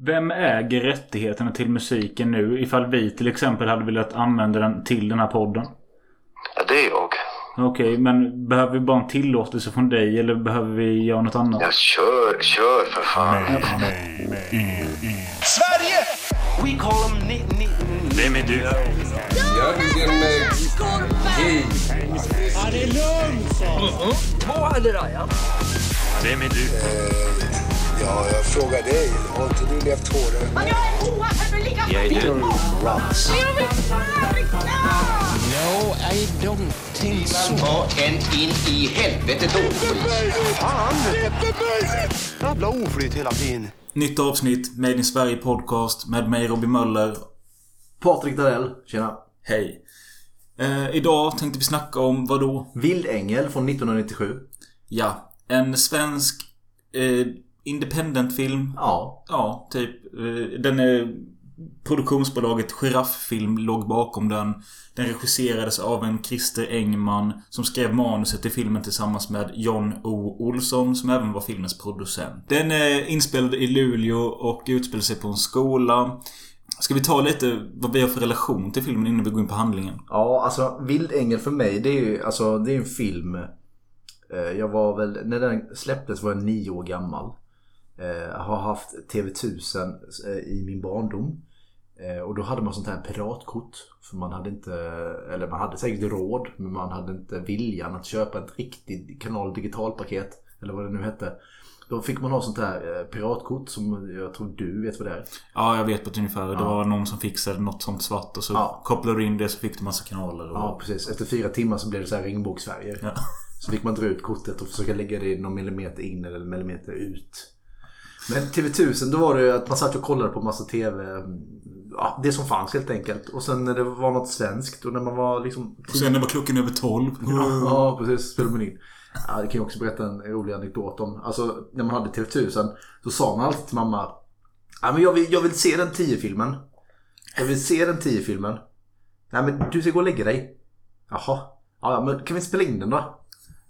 Vem äger rättigheterna till musiken nu? Ifall vi till exempel hade velat använda den till den här podden. Ja, det är jag. Okej, men behöver vi bara en tillåtelse från dig eller behöver vi göra något annat? Ja, kör, kör för fan. Sverige! We call them ni, ni, Vem är du? Jag vill med... Två eller ja. Vem är du? Ja, jag frågar dig. Har inte du levt hårdare? Men jag är oerhört Jag är du. Jag vill sparka! No, I don't think so. Ta en in i helvetet oflyt. Fan! Jävla oflyt hela tiden. Nytt avsnitt, Made in Sverige Podcast med mig Robin Möller. Patrik Darell, tjena. Hej. Eh, idag tänkte vi snacka om vad då? Vildängel från 1997. Ja, en svensk eh, independent-film. Ja. Ja, typ. Eh, den är... Produktionsbolaget Girafffilm låg bakom den. Den regisserades av en Christer Engman som skrev manuset till filmen tillsammans med John O. Olsson som även var filmens producent. Den är inspelad i Luleå och utspelar sig på en skola. Ska vi ta lite vad vi har för relation till filmen innan vi går in på handlingen? Ja, alltså Vildängel för mig det är ju alltså, det är en film. Eh, Jag var väl, när den släpptes var jag nio år gammal. Eh, har haft TV1000 eh, i min barndom. Eh, Och då hade man sånt här piratkort. För man hade inte, eller man hade säkert råd. Men man hade inte viljan att köpa ett riktigt kanal digitalpaket. Eller vad det nu hette. Då fick man ha sånt här piratkort som jag tror du vet vad det är. Ja, jag vet på ett ungefär. Det var någon som fixade något sånt svart och så Ja. kopplade du in det så fick du massa kanaler. Och... Ja, precis. Efter fyra timmar så blev det så här regnbågsfärger. Ja. Så fick man dra ut kortet och försöka lägga det någon millimeter in eller millimeter ut. Men TV1000 då var det ju att man satt och kollade på massa TV. Ja, det som fanns helt enkelt. Och sen när det var något svenskt och när man var liksom... Och sen när var klockan över 12. Ja, precis. Spelade man in. Ja, det kan jag också berätta en rolig anekdot om. Alltså, när man hade TV1000 så sa man alltid till mamma. Ja, men jag vill, jag vill se den 10-filmen. Jag vill se den 10-filmen. Nej, men du ska gå och lägga dig. Jaha. Ja, men kan vi spela in den då?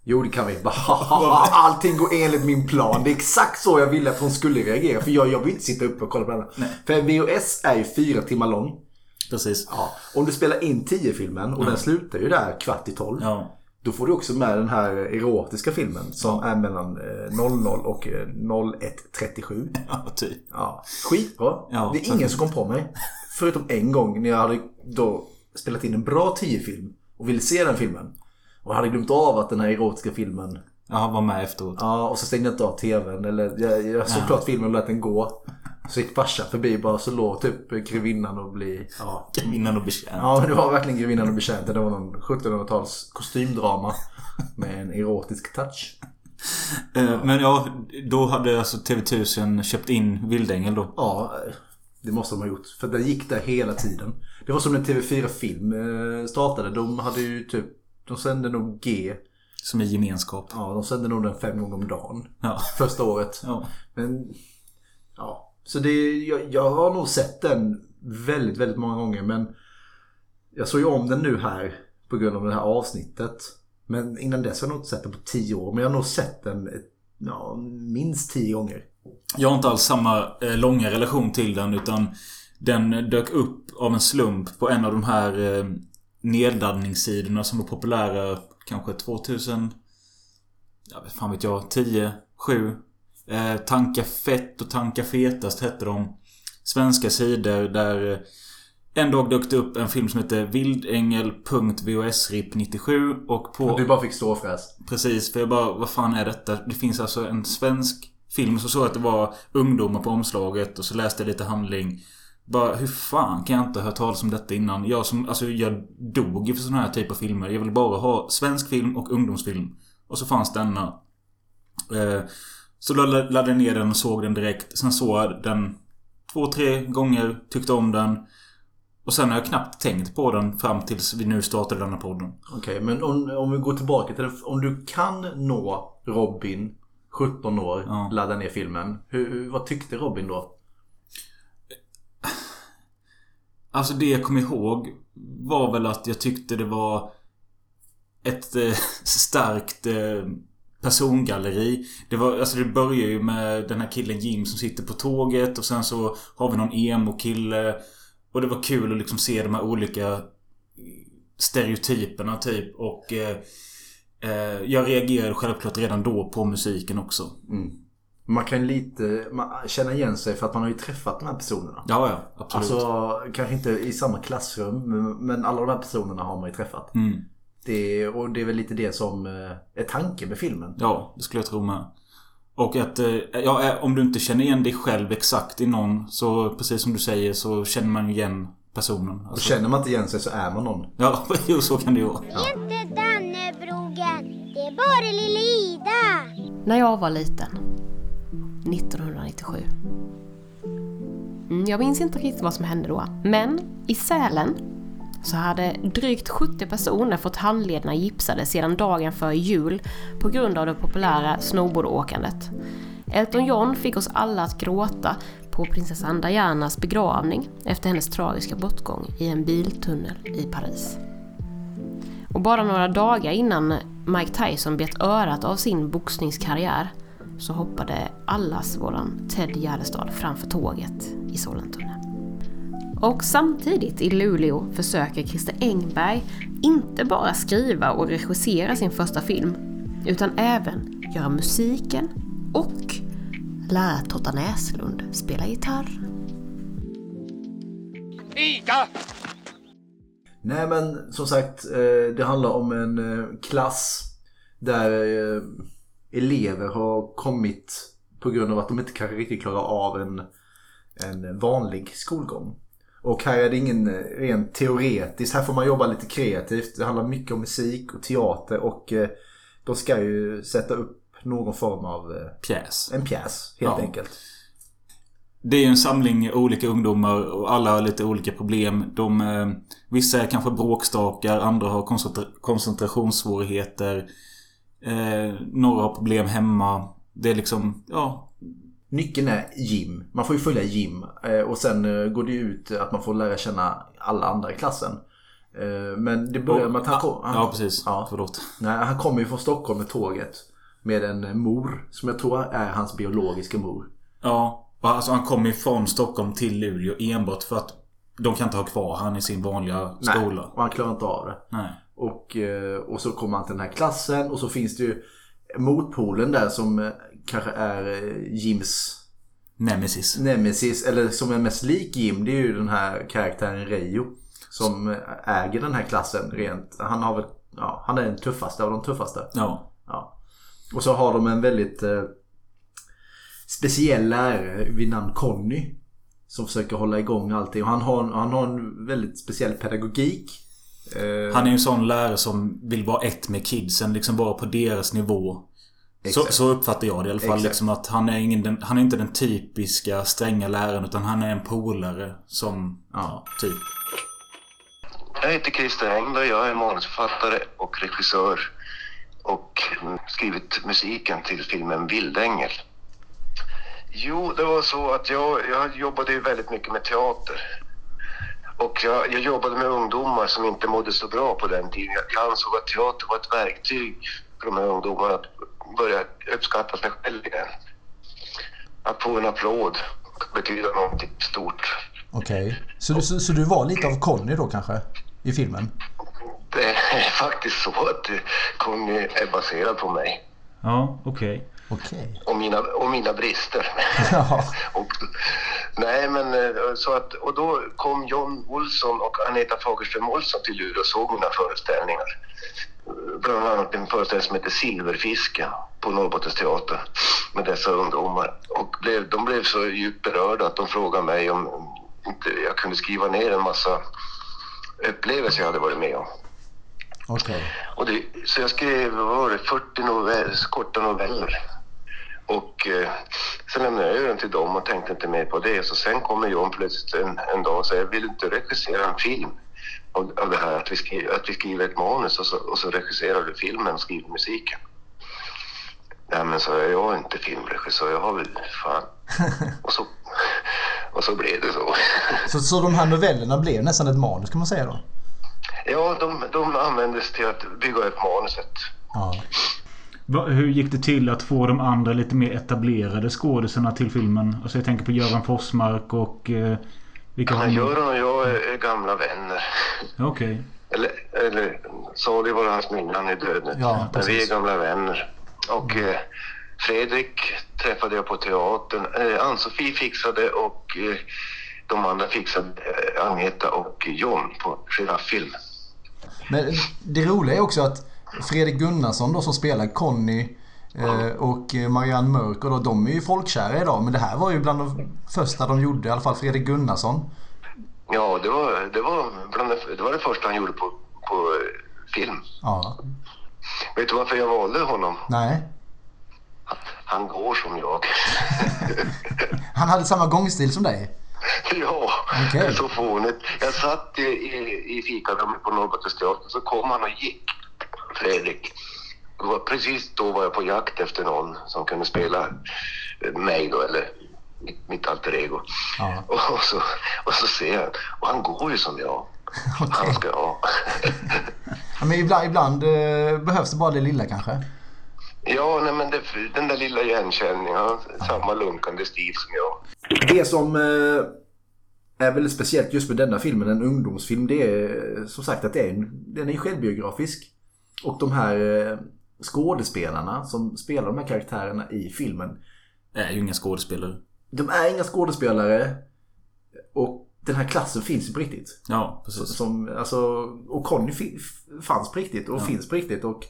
Jo, det kan vi. Allting går enligt min plan. Det är exakt så jag ville att hon skulle reagera. För jag, jag vill inte sitta uppe och kolla på den. För VHS är ju fyra timmar lång. Precis. Ja, om du spelar in 10-filmen och den slutar ju där kvart i 12. Ja. Då får du också med den här erotiska filmen som är mellan eh, 00 och eh, 01.37. Ja, typ. Ja, skitbra. Ja, det är ingen som kom på mig. Förutom en gång när jag hade då spelat in en bra 10-film och ville se den filmen. Och hade glömt av att den här erotiska filmen Ja, var med efteråt. Ja, och så stängde jag inte av tvn. Eller jag, jag såg klart filmen och lät den gå. Så gick farsan förbi bara så låg typ grevinnan och bli... Ja, Innan och betjänt. Ja, men det var verkligen grevinnan och betjänten. Det var någon 1700-tals kostymdrama med en erotisk touch. Eh, Men ja, då hade alltså TV1000 köpt in Vildängel då. Ja, det måste de ha gjort. För den gick där hela tiden. Det var som när TV4 Film eh, startade. De hade ju typ... De sände nog G. Som är gemenskap. Ja, de sände nog den fem gånger om dagen. Ja. Första året. Ja. Men... Ja. Så det... Jag, jag har nog sett den väldigt, väldigt många gånger. Men... Jag såg ju om den nu här. På grund av det här avsnittet. Men innan dess har jag nog inte sett den på tio år. Men jag har nog sett den ja, minst tio gånger. Jag har inte alls samma eh, långa relation till den utan den dök upp av en slump på en av de här eh, nedladdningssidorna som var populära kanske 2000... Jag vet fan vet jag. 10, 7. Eh, tanka fett och tanka fetast hette de. Svenska sidor där eh, en dag dök det upp en film som heter Vildängel.vhsrip97 och på... Du bara fick ståfräs. Precis, för jag bara, vad fan är detta? Det finns alltså en svensk film. Så såg jag att det var ungdomar på omslaget och så läste jag lite handling. Bara, hur fan kan jag inte ha hört talas om detta innan? Jag som, alltså jag dog ju för sådana här typer av filmer. Jag ville bara ha svensk film och ungdomsfilm. Och så fanns denna. Eh, så laddade jag ner den och såg den direkt. Sen såg jag den två, tre gånger. Tyckte om den. Och sen har jag knappt tänkt på den fram tills vi nu startade denna podden. Okej, men om, om vi går tillbaka till det. Om du kan nå Robin, 17 år, Ja. ladda ner filmen. Hur- vad tyckte Robin då? Alltså det jag kom ihåg var väl att jag tyckte det var ett eh, starkt eh, persongalleri. Det, var, alltså det börjar ju med den här killen Jim som sitter på tåget och sen så har vi någon emo-kille. Och det var kul att liksom se de här olika stereotyperna typ och eh, eh, jag reagerade självklart redan då på musiken också. Mm. Man kan lite man, känna igen sig för att man har ju träffat de här personerna. Ja, ja. Absolut. Alltså kanske inte i samma klassrum men- alla de här personerna har man ju träffat. Mm. Det, och det är väl lite det som eh, är tanken med filmen. Ja, det skulle jag tro med. Och att, eh, ja, eh, om du inte känner igen dig själv exakt i någon så precis som du säger så känner man igen personen. Och Alltså, känner man inte igen sig så är man någon. ja, jo så kan det ju vara. Inte Dannebrogen, det är bara lilla Ida. När jag var liten, 1997. Mm, jag minns inte riktigt vad som hände då, men i Sälen så hade drygt 70 personer fått handlederna gipsade sedan dagen före jul på grund av det populära snowboardåkandet. Elton John fick oss alla att gråta på prinsessan Dianas begravning efter hennes tragiska bortgång i en biltunnel i Paris. Och bara några dagar innan Mike Tyson bet örat av sin boxningskarriär så hoppade allas våran Ted Gärdestad framför tåget i Sollentuna. Och samtidigt i Luleå försöker Christer Engberg inte bara skriva och regissera sin första film, utan även göra musiken och lära Totta Näslund spela gitarr. Nej men som sagt eh, det handlar om en eh, klass där eh, elever har kommit på grund av att de inte kanske riktigt klarar av en, en vanlig skolgång. Och här är det ingen eh, rent teoretiskt, här får man jobba lite kreativt. Det handlar mycket om musik och teater och eh, de ska ju sätta upp någon form av eh, Pjäs. en pjäs helt Ja. enkelt. Det är ju en samling olika ungdomar och alla har lite olika problem. De, vissa är kanske bråkstakar, andra har koncentra- koncentrationssvårigheter. Eh, några har problem hemma. Det är liksom, ja. Nyckeln är Jim. Man får ju följa Jim. Eh, Och sen eh, går det ut att man får lära känna alla andra i klassen. Eh, Men det börjar med att han kom, han, Ja, precis. Ja. Förlåt. Nej, han kommer ju från Stockholm med tåget. Med en mor som jag tror är hans biologiska mor. Ja. Alltså han kommer ju från Stockholm till Luleå enbart för att de kan inte ha kvar han i sin vanliga Nej, skola. och han klarar inte av det. Nej. Och, eh, och så kommer han till den här klassen och så finns det ju motpolen där som eh, kanske är eh, Jims Nemesis. nemesis, eller som är mest lik Jim, det är ju den här karaktären Reijo. Som äger den här klassen rent. Han har väl, ja, han är den tuffaste av de tuffaste. Ja. Ja. Och så har de en väldigt eh, speciell lärare vid namn Conny. Som försöker hålla igång allting. Och han har, han har en väldigt speciell pedagogik. Eh, Han är ju en sån lärare som vill vara ett med kidsen. Liksom vara på deras nivå. Så, så uppfattar jag det i alla fall. Liksom att han är, ingen, den- han är inte den typiska stränga läraren. Utan han är en polare som... Ja, typ. Jag heter Christer Engberg, jag är manusförfattare och regissör och skrivit musiken till filmen Vildängel. Jo, det var så att jag, jag jobbade ju väldigt mycket med teater. Och jag, jag jobbade med ungdomar som inte mådde så bra på den tiden. Jag, ansåg att teater var ett verktyg för de här ungdomarna att börja uppskatta sig själv igen. Att få en applåd betyder någonting stort. Okej. Så, du- så, så du var lite av Conny då kanske? I filmen? Det är faktiskt så att Conny är baserad på mig Ja, okej. Okej. och mina, och mina brister. Ja. och, nej, men eh, så att, och då kom John Olsson och Aneta Fagerström Olsson till Luleå och såg mina föreställningar. Bland annat en föreställning som heter Silverfisken på Norrbottens teater med dessa ungdomar. Och blev, de blev så djupt berörda att de frågade mig om inte jag kunde skriva ner en massa upplevelser jag hade varit med om. Okej. Och det, så jag skrev, vad var det, 40 novell, korta noveller. Och eh, sen lämnade jag den till dem och tänkte inte mer på det. Så sen kommer John plötsligt en, en dag och säger, vill du inte regissera en film? Av, av det här att vi, skriver, att vi skriver ett manus och så, och så regisserar du filmen och skriver musiken. Nej men så jag, jag är inte filmregissör, jag har väl fan. och, så, och så blev det så. Så, så de här novellerna blev nästan ett manus kan man säga då? Ja, de, de användes till att bygga upp manuset. Ja. Va, hur gick det till att få de andra lite mer etablerade skådisarna till filmen? Alltså jag tänker på Göran Forsmark och... Eh, vilka Ja? Göran och jag är, är gamla vänner. Okej. Eller, eller sorry var hans minne, han är död nu. Ja, Men vi är gamla vänner. Och eh, Fredrik träffade jag på teatern. Eh, Ann-Sofie fixade och eh, de andra fixade eh, Agneta och John på Giraffilm. Men det roliga är också att Fredrik Gunnarsson då som spelar Conny eh, och Marianne Mörk och då, de är ju folkkära idag. Men det här var ju bland de första de gjorde, i alla fall Fredrik Gunnarsson. Ja, det var det, var bland det, det var det första han gjorde på, på eh, film. Ja. Vet du varför jag valde honom? Nej. Han går som jag. Han hade samma gångstil som dig. Ja, är så fånigt. Jag satt i, i, i fikarummet på Norrbottensteatern så kom han och gick, Fredrik. Det var precis då var jag på jakt efter någon som kunde spela mig då, eller mitt, mitt alter ego. Ja. Och, så, och så ser jag, och han går ju som jag. Han ska ha. Ja, Men ibland, ibland eh, behövs det bara det lilla kanske. Ja, nej, men det, den där lilla igenkänningen, han har samma lunkande stil som jag. Det som eh, är väldigt speciellt just med denna filmen, en ungdomsfilm, det är som sagt att det är en, den är självbiografisk. Och de här eh, skådespelarna som spelar de här karaktärerna i filmen, Det är ju inga skådespelare. de är inga skådespelare. Och den här klassen finns ju på riktigt. Ja, precis. Som, alltså, och Conny fanns på riktigt och finns på riktigt. Och,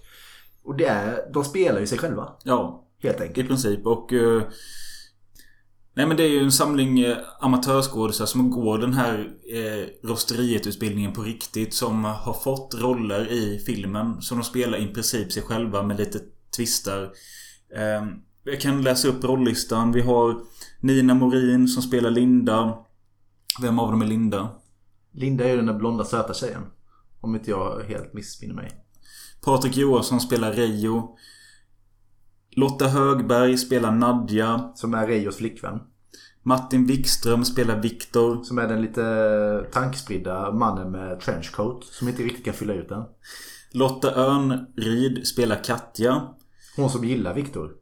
och det är, de spelar ju sig själva, Ja, helt i enkelt. princip. Och... eh, nej men det är ju en samling eh, amatörskådisar som går den här eh, rosteriet-utbildningen på riktigt. Som har fått roller i filmen. Så de spelar i princip sig själva med lite twistar. Eh, jag kan läsa upp rollistan. Vi har Nina Morin som spelar Linda. Vem av dem är Linda? Linda är ju den där blonda söta tjejen. Om inte jag helt missminner mig. Patrik Johansson spelar Reijo. Lotta Högberg spelar Nadja. Som är Reios flickvän. Martin Wikström spelar Viktor. Som är den lite tankspridda mannen med trenchcoat. Som inte riktigt kan fylla ut den. Lotta Örnrid spelar Katja. Hon som gillar Viktor.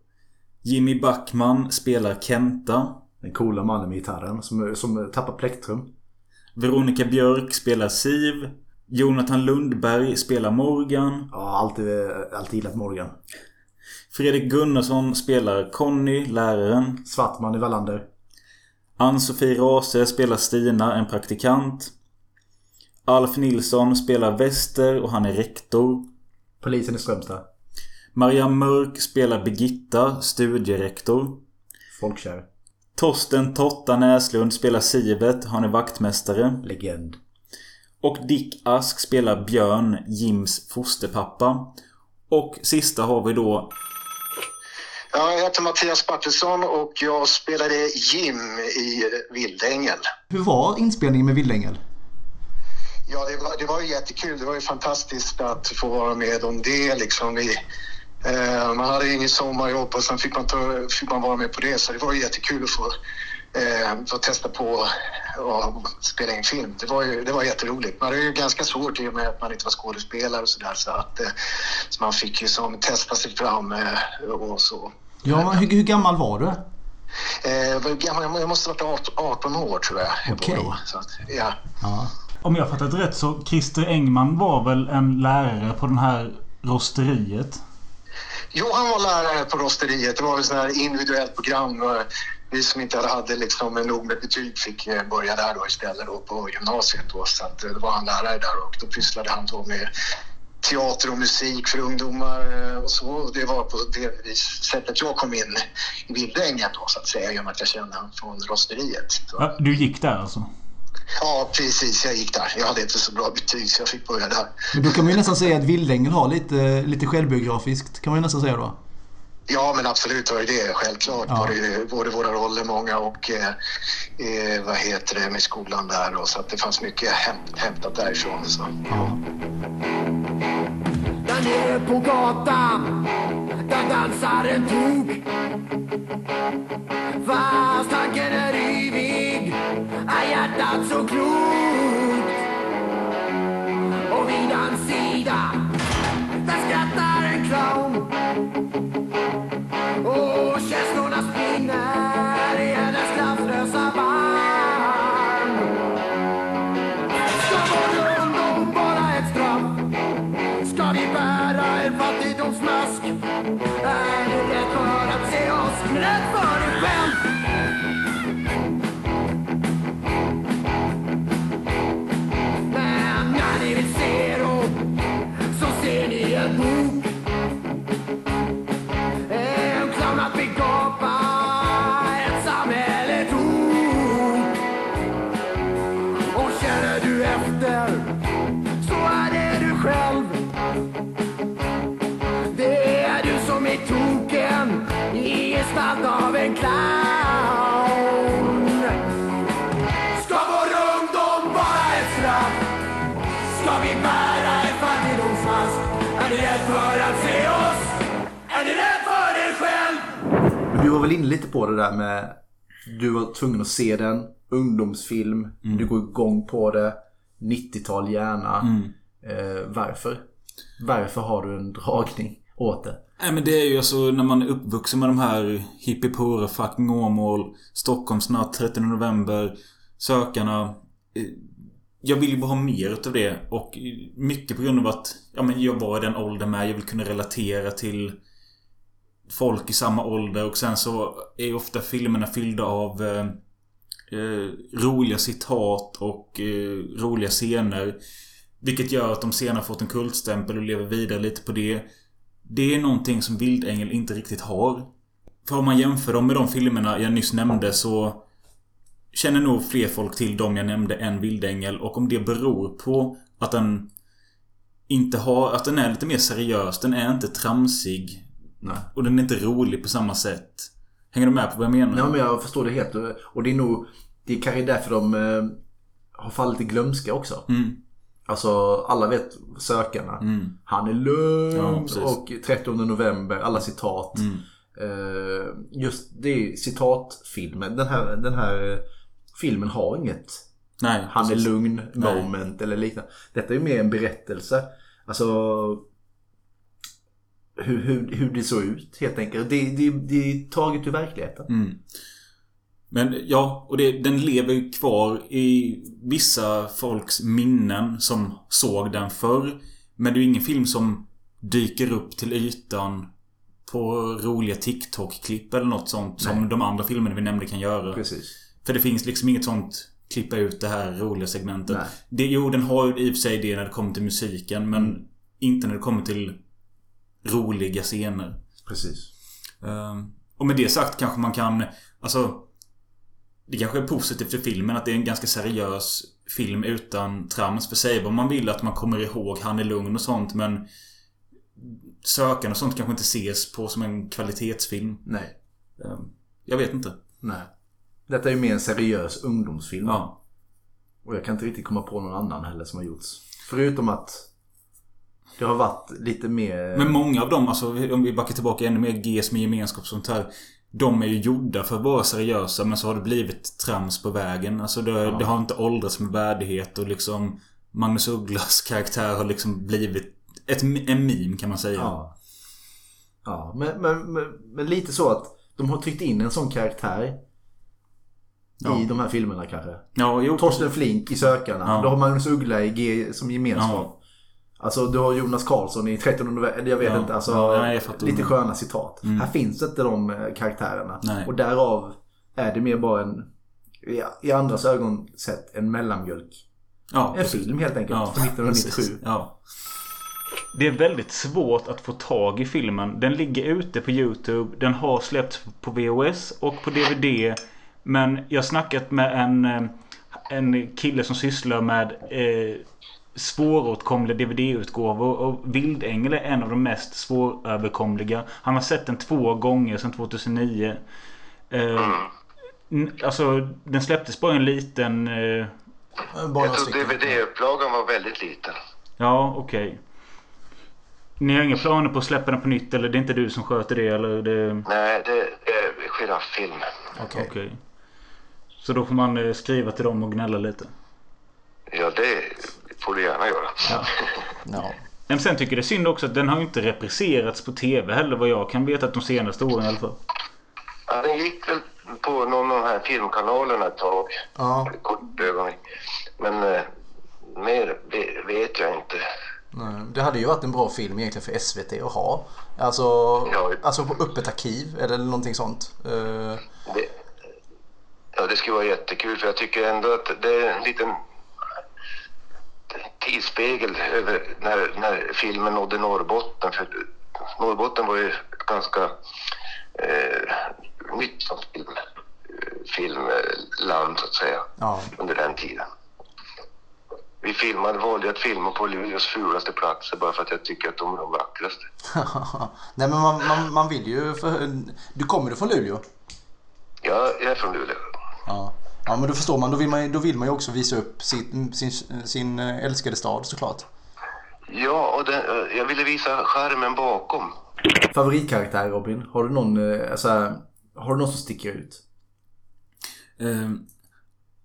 Jimmy Backman spelar Kenta. Den coola mannen med gitarren. Som, som tappar plektrum. Veronica Björk spelar Siv. Jonathan Lundberg spelar Morgan. Ja, alltid, alltid gillat Morgan. Fredrik Gunnarsson spelar Conny, läraren. Svartman i Wallander. Ann-Sofie Rase spelar Stina, en praktikant. Alf Nilsson spelar Wester och han är rektor. Polisen i Strömstad. Marianne Mörk spelar Birgitta, studierektor. Folkkär. Torsten Totta Näslund spelar Sivert, han är vaktmästare. Legend. Och Dick Ask spelar Björn, Jims fosterpappa. Och sista har vi då... Ja, jag heter Mattias Bertilsson och jag spelade Jim i Vildängel. Hur var inspelningen med Vildängel? Ja, det var, det var ju jättekul. Det var ju fantastiskt att få vara med om det. Liksom. Vi, eh, man hade inget sommarjobb och sen fick man, ta, fick man vara med på det. Så det var ju jättekul att få, eh, få testa på att spela in film. Det var, ju, det var jätteroligt. Man hade ju ganska svårt i och med att man inte var skådespelare och sådär. Så, att, eh, så man fick ju som testa sig fram eh, och så. Ja, men hur, hur gammal var du? Eh, jag måste ha varit 18 år tror jag. jag Okej. att, ja. Ja. Om jag fattat rätt så Christer Engman var väl en lärare på den här rosteriet? Jo, han var lärare på rosteriet. Det var sånt här individuellt program. Vi som inte hade liksom nog med betyg fick eh, börja där då istället då på gymnasiet. Då. Så att, eh, då var han lärare där och då pysslade han då med teater och musik för ungdomar eh, och så. Det var på det sättet jag kom in i Vildängen då så att säga genom att jag kände han från rosteriet. Ja, du gick där alltså? Ja, precis. Jag gick där. Jag hade inte så bra betyg så jag fick börja där. Men då kan man ju nästan säga att Vildängel har lite, lite självbiografiskt. Kan man ju nästan säga då. Ja, men absolut var det det. Självklart Ja. var det både våra roller, många och eh, eh, vad heter det med skolan där. Och, så att det fanns mycket hämt, hämtat därifrån. Så. Där nere på gatan, där dansar en tok. Fast tanken är yvig, är hjärtat så klokt. Och vid hans sida, där skrattar zone. Oh, she's gonna Du var väl inne lite på det där med du var tvungen att se den. Ungdomsfilm. Mm. Du går igång på det. 90-tal gärna. Mm. Eh, varför? Varför har du en dragning åt det? Nej men det är ju alltså när man är uppvuxen med de här Hippie fucking Åmål, Stockholmsnatt, 13 november, Sökarna. Eh, jag vill ju bara ha mer utav det och mycket på grund av att ja, men jag var i den åldern med. Jag vill kunna relatera till folk i samma ålder och sen så är ju ofta filmerna fyllda av eh, eh, roliga citat och eh, roliga scener. Vilket gör att de senare fått en kultstämpel och lever vidare lite på det. Det är någonting som Vildängel inte riktigt har. För om man jämför dem med de filmerna jag nyss nämnde så Känner nog fler folk till dem jag nämnde än Vildängel och om det beror på att den inte har, att den är lite mer seriös. Den är inte tramsig. Nej. Och den är inte rolig på samma sätt. Hänger du med på vad jag menar? Ja men jag förstår det helt. Och det är nog, det är kanske därför de eh, har fallit i glömska också. Mm. Alltså alla vet Sökarna. Mm. Han är lugn Ja, och 13 november, alla citat. Mm. Eh, just det citatfilmen. Den här, den här eh, filmen har inget Nej, han precis. är lugn Nej. moment eller liknande. Detta är ju mer en berättelse. Alltså hur, hur, hur det såg ut helt enkelt. Det, det, det är taget ur verkligheten. Mm. Men ja, och det, den lever kvar i vissa folks minnen som såg den förr. Men det är ju ingen film som dyker upp till ytan på roliga TikTok-klipp eller något sånt som Nej. de andra filmerna vi nämnde kan göra. Precis. För det finns liksom inget sånt klippa ut det här roliga segmentet. Nej. Det, jo, den har ju i och för sig det när det kommer till musiken men Mm. inte när det kommer till roliga scener. Precis. Ehm, och med det sagt kanske man kan... Alltså... Det kanske är positivt för filmen att det är en ganska seriös film utan trams. För säg vad man vill att man kommer ihåg Han är lugn och sånt men... Sökande och sånt kanske inte ses på som en kvalitetsfilm. Nej. Ehm, jag vet inte. Nej. Detta är ju mer en seriös ungdomsfilm. Ja. Och jag kan inte riktigt komma på någon annan heller som har gjorts. Förutom att det har varit lite mer... Men många av dem, alltså om vi backar tillbaka ännu mer GS med gemenskap och sånt här. De är ju gjorda för att vara seriösa men så har det blivit trams på vägen. Alltså det, Ja. det har inte åldrats med värdighet och liksom Magnus Ugglas karaktär har liksom blivit ett, en meme kan man säga. Ja. Ja, men, men, men, men lite så att de har tryckt in en sån karaktär Ja. i de här filmerna kanske. Ja, jo. Torsten Flink i Sökarna. Ja. Du har Magnus Uggla i G som gemenskap. Alltså du har Jonas Karlsson i 13 november. Jag vet Ja. inte. Alltså, Ja, nej, lite sköna citat. Mm. Här finns inte de eh, karaktärerna. Nej. Och därav är det mer bara en i, andras ögon sett en mellanmjölk. Ja, en precis. film helt enkelt. Ja, från 1997. precis. Ja. Det är väldigt svårt att få tag i filmen. Den ligger ute på Youtube. Den har släppts på VHS och på DVD. Men jag har snackat med en, eh, en kille som sysslar med eh, svåråtkomliga DVD-utgåvor. Och Vildängel är en av de mest svåröverkomliga. Han har sett den två gånger sedan 2009. Eh, n- alltså den släpptes bara en liten... Eh, Jag tror DVD-upplagan var väldigt liten. Ja, okej. Ni har inga planer på att släppa den på nytt eller det är inte du som sköter det eller? Det... Nej, det är Giraffilm. Okej. Så då får man eh, skriva till dem och gnälla lite? Ja, det får du gärna göra. Ja. Men sen tycker jag det är synd också att den har inte repriserats på TV heller vad jag kan veta att de senaste åren i alla fall. Ja, den gick väl på någon av de här filmkanalerna ett tag. Ja. Kort ögonblick. Men eh, mer ve- vet jag inte. Nej, Det hade ju varit en bra film egentligen för SVT att ha. Alltså, alltså på öppet arkiv eller någonting sånt. Eh, Det, ja, det skulle vara jättekul för jag tycker ändå att det är en liten tidsspegel över när, när filmen nådde Norrbotten. För Norrbotten var ju ganska eh, nytt som film, filmland så att säga Ja. under den tiden. Vi filmade, valde att filma på Luleås fulaste platser bara för att jag tycker att de är de vackraste. Nej men man, man, man vill ju för... Du kommer du från Luleå? Jag, jag är från Luleå. Ja. Ja men då förstår man. Då vill man, ju- då vill man ju också visa upp sin, sin, sin eh, älskade stad såklart. Ja, och den, eh, jag ville visa skärmen bakom. Favoritkaraktär Robin? Har du någon, eh, alltså, har du någon som sticker ut? Eh,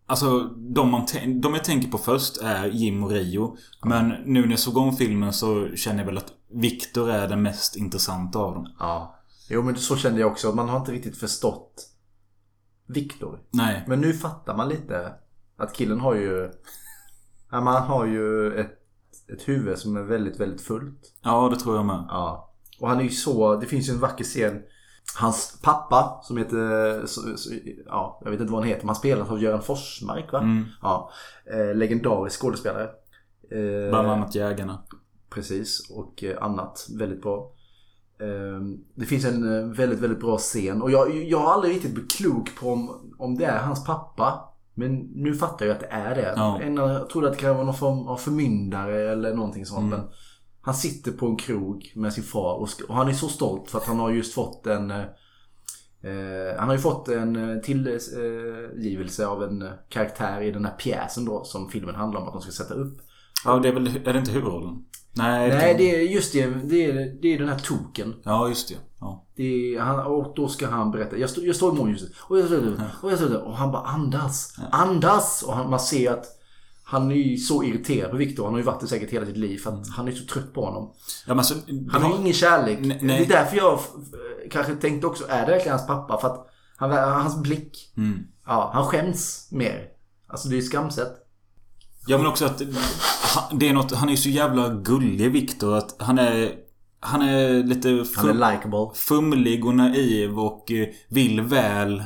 alltså, de, man de jag tänker på först är Jim och Rio. Men nu när jag såg om filmen så känner jag väl att Victor är den mest intressanta av dem. Ja. Jo men så kände jag också. Man har inte riktigt förstått Viktor. Nej. Men nu fattar man lite att killen har ju... Ja, man har ju ett, ett huvud som är väldigt, väldigt fullt. Ja, det tror jag med. Ja. Och han är ju så... Det finns ju en vacker scen. Hans pappa som heter... Så, så, ja, jag vet inte vad han heter. Men han spelas av Göran Forsmark va? Mm. Ja. Eh, legendarisk skådespelare. Eh, Bland annat Jägarna. Precis, och eh, annat väldigt bra. Ehm, Det finns en eh, väldigt, väldigt bra scen och jag, jag har aldrig riktigt blivit klok på om, om det är hans pappa. Men nu fattar jag att det är det. Ja. Jag trodde att det kan vara någon form av förmyndare eller någonting sånt. Mm. Men han sitter på en krog med sin far och, och han är så stolt för att han har just fått en eh, eh, han har ju fått en eh, tillgivelse av en karaktär i den här pjäsen då som filmen handlar om att de ska sätta upp. Ja, det är väl... Är det inte huvudrollen? Nej, Nej, det är just det. Det är, det är den här token. Ja, just det. Ja. Det är, han, och då ska han berätta. Jag, stod, jag står i månljuset. Och jag står och jag står Och han bara andas. Andas! Och han, man ser att han är ju så irriterad på Viktor. Han har ju varit det säkert hela sitt liv. För att han är så trött på honom. Ja, men alltså, Han har ingen kärlek. Nej. Det är därför jag f- kanske tänkte också. Är det verkligen hans pappa? För att han, hans blick. Mm. Ja, han skäms mer. Alltså det är skamset. Ja men också att han, det är något, han är så jävla gullig Viktor att han är Han är lite Han är likeable. fumlig och naiv och eh, vill väl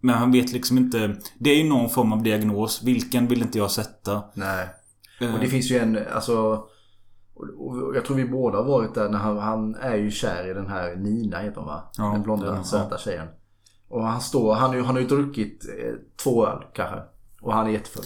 Men han vet liksom inte Det är ju någon form av diagnos Vilken vill inte jag sätta Nej. Eh. Och det finns ju en, alltså och- jag tror vi båda har varit där när han, han är ju kär i den här Nina heter hon va? Ja, den blonda den, söta tjejen. Och han står, han, han har ju druckit eh, två öl kanske. Och han är jättefull.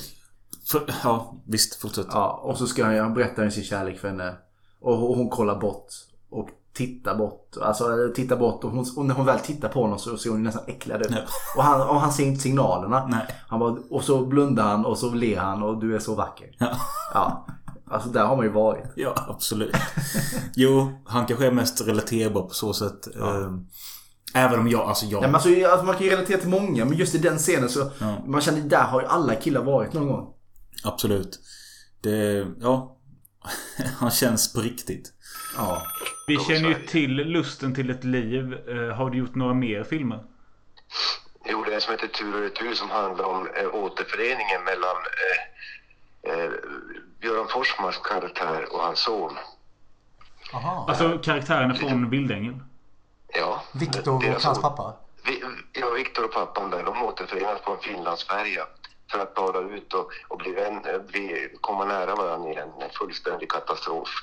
För, ja visst, fortsätt Ja, och så ska han, han berättar sin kärlek för henne. Och hon hon kollar bort. Och tittar bort. Alltså tittar bort och, hon, och när hon väl tittar på honom så ser hon nästan äcklad ut. Ja. Och, han, och han ser inte signalerna. Nej. Han bara, och så blundar han och så ler han och du är så vacker. Ja. Ja. Alltså där har man ju varit. Ja, absolut. Jo, han kanske är mest relaterbar på så sätt. Eh, Även om jag, alltså jag... Ja, men alltså, alltså, man kan ju relatera till många men just i den scenen så Ja. Man känner där har ju alla killar varit någon gång. Absolut. Det, ja. Han känns på riktigt. Ja. Vi känner ju till Lusten till ett liv. Eh, Har du gjort några mer filmer? Jo, det är en som heter Tur och retur som handlar om eh, återföreningen mellan eh, eh, Björn Forsmans karaktär och hans son. Aha. Alltså karaktärerna från Vildängen. Ja, Viktor och hans pappa. Vi, ja, Viktor och pappan där, de återförenas på en Finlandsfärja för att bada ut och, och bli vän, eh, bli, komma nära varandra i en fullständig katastrof.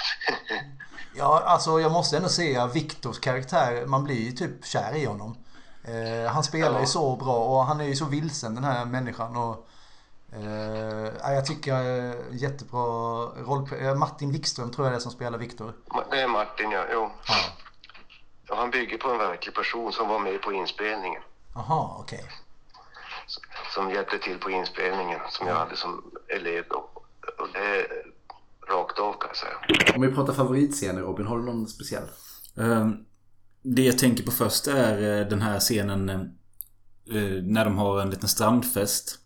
Ja, alltså jag måste ändå säga Viktors karaktär. Man blir ju typ kär i honom. Eh, han spelar ju Ja. så bra och han är ju så vilsen den här människan. Och, eh, ja, jag tycker eh, jättebra roll. eh, Martin Wikström tror jag det är som spelar Viktor. Det är Martin, ja. Jo. Ja, han bygger på en verklig person som var med på inspelningen. Jaha, okej. Som hjälpte till på inspelningen som jag hade som elev då. Och det är rakt av kan jag säga. Om vi pratar favoritscener Robin, har du någon speciell? Eh, Det jag tänker på först är eh, den här scenen eh, eh, när de har en liten strandfest.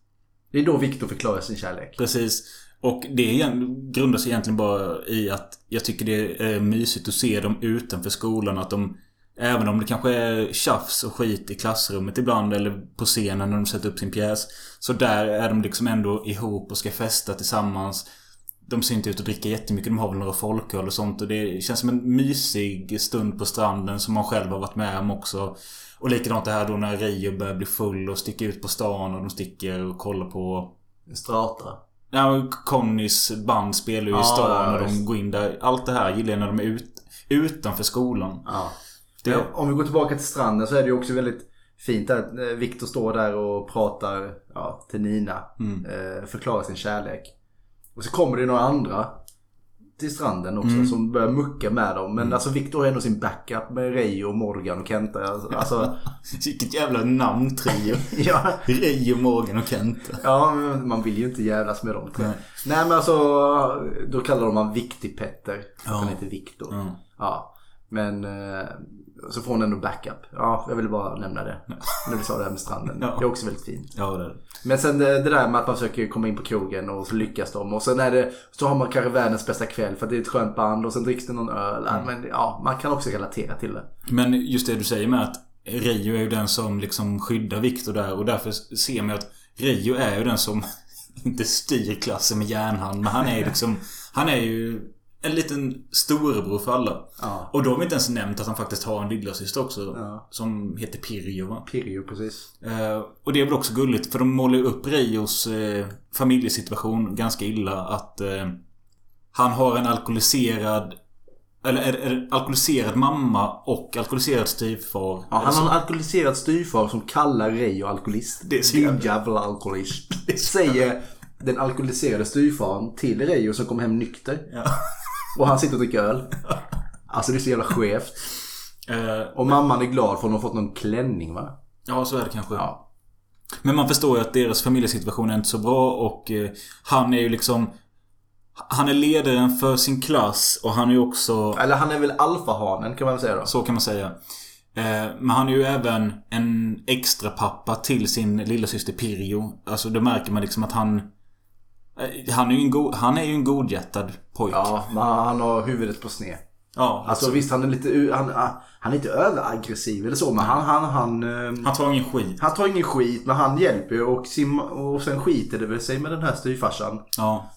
Det är då Viktor förklarar sin kärlek. Precis. Och det grundar sig egentligen bara i att jag tycker det är mysigt att se dem utanför skolan. Att de, även om det kanske är tjafs och skit i klassrummet ibland eller på scenen när de sätter upp sin pjäs. Så där är de liksom ändå ihop och ska festa tillsammans. De ser inte ut att dricka jättemycket. De har väl några folköl och sånt. Och det känns som en mysig stund på stranden som man själv har varit med om också. Och likadant det här då när Rio börjar bli full och sticker ut på stan och de sticker och kollar på Strata. Ja, Connys band spelar ju i stan ja, och de går in där. Allt det här gillar jag när de är ut, utanför skolan. Ja. Det- Om vi går tillbaka till stranden så är det ju också väldigt fint att eh, Viktor står där och pratar ja, till Nina. Mm. Eh, förklarar sin kärlek. Och så kommer det några andra. till stranden också Mm. som börjar mucka med dem. Men alltså Victor har ändå sin backup med och Morgan och Kenta. Alltså, Vilket jävla namntrio. ja. Ray, Morgan och Kenta. Ja, men man vill ju inte jävlas med dem. Nej. Nej, men alltså då kallar de han Viktig-Petter. Ja. Han heter Viktor. Ja. Ja. Men eh, så får hon ändå backup. Ja, jag ville bara nämna det. När vi sa det här med stranden. Ja. Det är också väldigt fint. Ja, det. Men sen det, det där med att man försöker komma in på krogen och så lyckas de. Och sen är det, så har man kanske världens bästa kväll för att det är ett skönt band och sen dricks det någon öl. Mm. Men ja, man kan också relatera till det. Men just det du säger med att Rio är ju den som liksom skyddar Viktor där och därför ser man ju att Rio är ju den som inte styr klassen med järnhand men han är liksom Han är ju en liten storebror för alla. Ja. Och då har vi inte ens nämnt att han faktiskt har en lillasyster också. Ja. Som heter Pirjo va? Pirjo, precis. Eh, och det är väl också gulligt för de målar upp Rios eh, familjesituation ganska illa. Att eh, han har en alkoholiserad eller är, är alkoholiserad mamma och alkoholiserad styvfar. Ja, han har en alkoholiserad styvfar som kallar Reijo alkoholist. Det är Din jävla- alkoholist. Säger den alkoholiserade styvfaren till Reijo som kom hem nykter. Ja. Och han sitter och dricker öl. Alltså det är så jävla skevt. Eh, Och mamman är glad för hon har fått någon klänning va? ja, så är det kanske. Ja. Men man förstår ju att deras familjesituation är inte så bra och eh, han är ju liksom Han är ledaren för sin klass och han är ju också Eller han är väl alfahanen kan man väl säga då. Så kan man säga. Eh, Men han är ju även en extra pappa till sin lillasyster Pirjo. Alltså då märker man liksom att han... eh, Han är ju en, go- han är ju en godhjärtad pojk. Ja, men han har huvudet på sned. Ja, Alltså visst han är lite han, ah, han är inte överaggressiv eller så men han han han, ehm, Han tar ingen skit. han tar ingen skit men han hjälper ju och, sin, och sen skiter det väl sig med den här styvfarsan. Ja.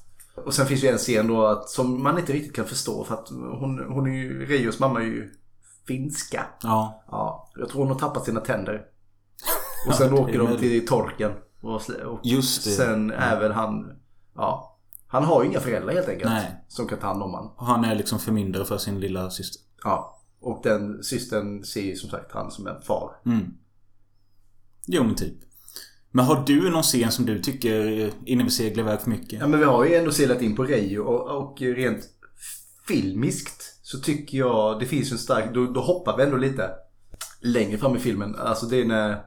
Och sen finns ju en scen då att, som man inte riktigt kan förstå för att hon, hon är ju, Reios mamma är ju finska. Ja. Ja, jag tror hon har tappat sina tänder. Och sen Ja, åker de till torken. Och, och Just det. Sen är väl han, ja. Han har ju inga föräldrar helt enkelt. Nej. Som kan ta hand om han. Och han är liksom förmyndare för sin lilla syster. Ja. Och den systern ser ju som sagt han som en far. Mm. Jo men typ. Men har du någon scen som du tycker inneberseglar iväg för mycket? Ja men vi har ju ändå selat in på Reijo och, och rent filmiskt så tycker jag det finns en stark, då, då hoppar vi ändå lite längre fram i filmen. Alltså det är när,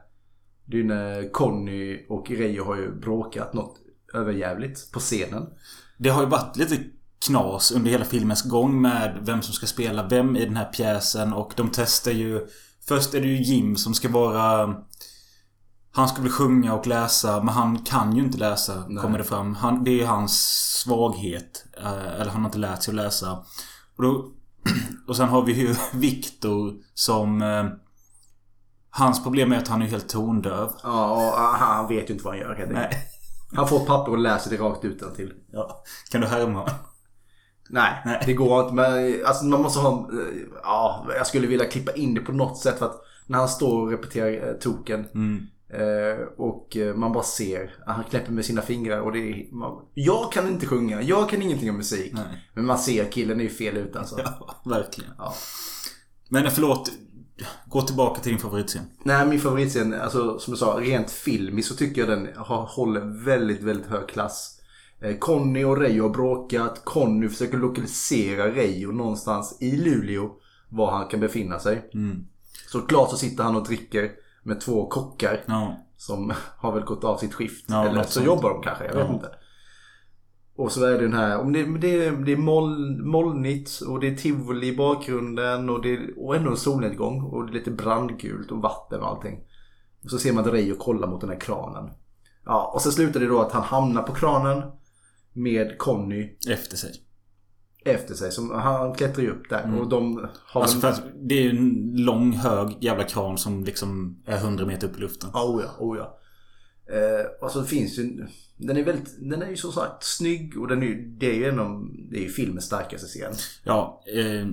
det är när Conny och Reijo har ju bråkat något överjävligt på scenen. Det har ju varit lite knas under hela filmens gång med vem som ska spela vem i den här pjäsen och de testar ju Först är det ju Jim som ska vara Han ska väl sjunga och läsa men han kan ju inte läsa Nej. kommer det fram. Han, det är ju hans svaghet. Eh, Eller han har inte lärt sig att läsa. Och, då, och sen har vi ju Viktor som eh, Hans problem är att han är helt tondöv. Ja, och ah, han vet ju inte vad han gör helt enkelt. Han får ett papper och läser det rakt utan till. Ja. Kan du härma? Nej, Nej. det går inte. Men alltså, man måste ha... eh, Ja, jag skulle vilja klippa in det på något sätt. För att när han står och repeterar eh, token. Mm. Eh, och man bara ser att han knäpper med sina fingrar. Och det är, man, jag kan inte sjunga. Jag kan ingenting om musik. Nej. Men man ser killen är ju fel ut alltså. Ja, verkligen. Ja. Men förlåt. Gå tillbaka till din favoritscen. Nej, min favoritscen, alltså som jag sa, rent filmiskt så tycker jag den har, håller väldigt, väldigt hög klass. Eh, Conny och Reijo har bråkat. Conny försöker lokalisera Reijo någonstans i Luleå. Var han kan befinna sig. Mm. Såklart så sitter han och dricker med två kockar. Ja. Som har väl gått av sitt skift. Ja, Eller så sånt. jobbar de kanske, jag vet Ja. inte. Och så är det den här, om det, det, det är moll, molnigt och det är tivoli i bakgrunden och, det, och ändå en solnedgång och det är lite brandgult och vatten och allting. Och så ser man Reijo kolla mot den här kranen. Ja, och så slutar det då att han hamnar på kranen med Conny Efter sig. efter sig. Som, han klättrar ju upp där och de har Alltså att det är ju en lång hög jävla kran som liksom är 100 meter upp i luften. Oh ja, oh ja. Eh, och så finns ju, den är väldigt, den är ju som sagt snygg och den är, det är ju en av, det är ju filmens starkaste scen. Ja, eh,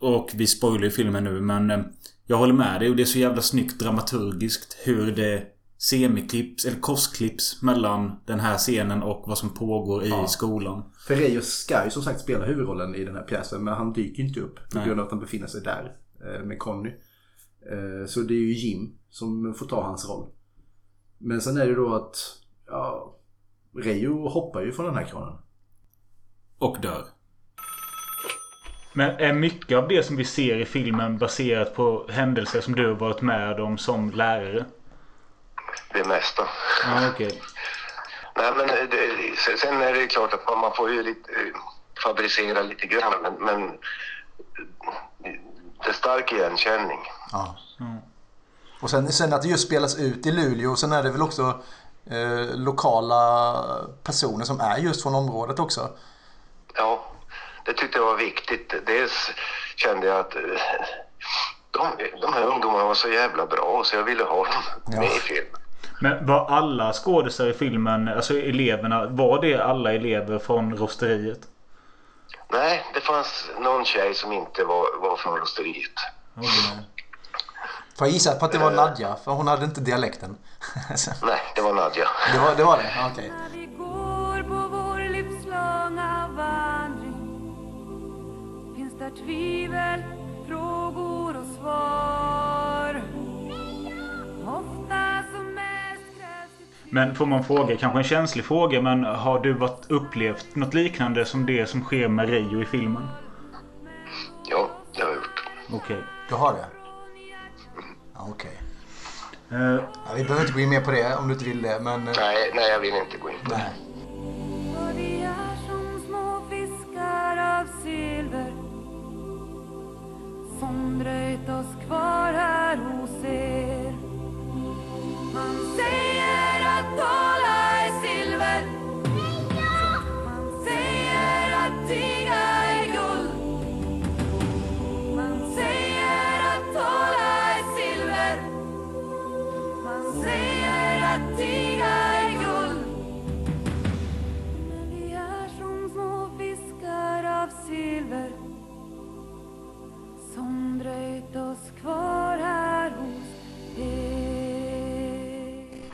och vi spoilar ju filmen nu men eh, jag håller med dig och det är så jävla snyggt dramaturgiskt hur det semiklipps eller korsklipps mellan den här scenen och vad som pågår i Ja. skolan. För Reijo ska ju som sagt spela huvudrollen i den här pjäsen men han dyker inte upp på grund av att han befinner sig där eh, med Conny. Så det är ju Jim som får ta hans roll. Men sen är det då att, ja, Reijo hoppar ju från den här kranen. Och dör. Men är mycket av det som vi ser i filmen baserat på händelser som du har varit med om som lärare? Det mesta. Ja, okej. Nej, men eh, det, sen- är det klart att man, får ju lite, eh, fabricera lite grann, men, men eh, det är stark igenkänning. Ja. Och sen, sen att det just spelas ut i Luleå. Sen är det väl också eh, lokala personer som är just från området också. Ja, det tyckte jag var viktigt. Dels kände jag att eh, de, de här ungdomarna var så jävla bra så jag ville ha dem med i filmen. Men var alla skådisar i filmen, alltså eleverna, var det alla elever från rosteriet? Nej, det fanns någon tjej som inte var, var från rosteriet. Får jag gissa på att det var Nadja? För hon hade inte dialekten. Nej, det var Nadja. det, var, det var det? Okej. Men får man fråga, kanske en känslig fråga, men har du varit, upplevt något liknande som det som sker med Rio i filmen? Ja, det har jag gjort. Okej. Du har det? Okej. Eh, Ja, vi behöver inte gå in mer på det om du inte vill det. Men... eh, Nej, nej, jag vill inte gå in på det. Är som dröjt oss kvar här hos er Man säger att tala är silver Man säger att tiga att är guld men vi är som små fiskar av silver som dröjt oss kvar här hos er.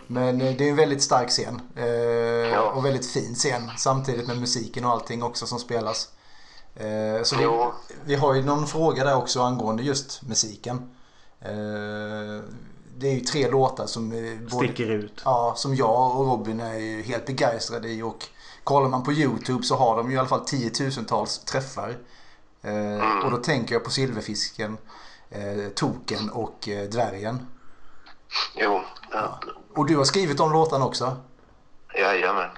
Men eh, det är en väldigt stark scen. Eh, Och väldigt fin scen. Samtidigt med musiken och allting också som spelas. Eh, så vi, vi har ju någon fråga där också angående just musiken. Det är ju tre låtar som... eh, både- Sticker ut. Ja, som jag och Robin är ju helt begeistrade i. Och kollar man på YouTube så har de ju i alla fall tiotusentals träffar. Eh, och då tänker jag på Silverfisken, eh, Token och eh, Dvärgen. Jo, ja. Och du har skrivit de låtarna också? jajamän.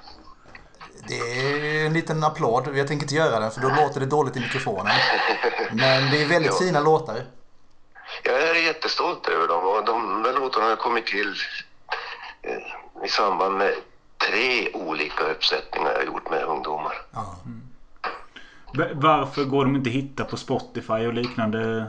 Det är en liten applåd. Jag tänker inte göra den för då låter det dåligt i mikrofonen. Men det är väldigt fina låtar. Jag är jättestolt över dem och de låtarna har kommit till eh, i samband med tre olika uppsättningar jag gjort med ungdomar. Va- Varför går de inte att hitta på Spotify och liknande?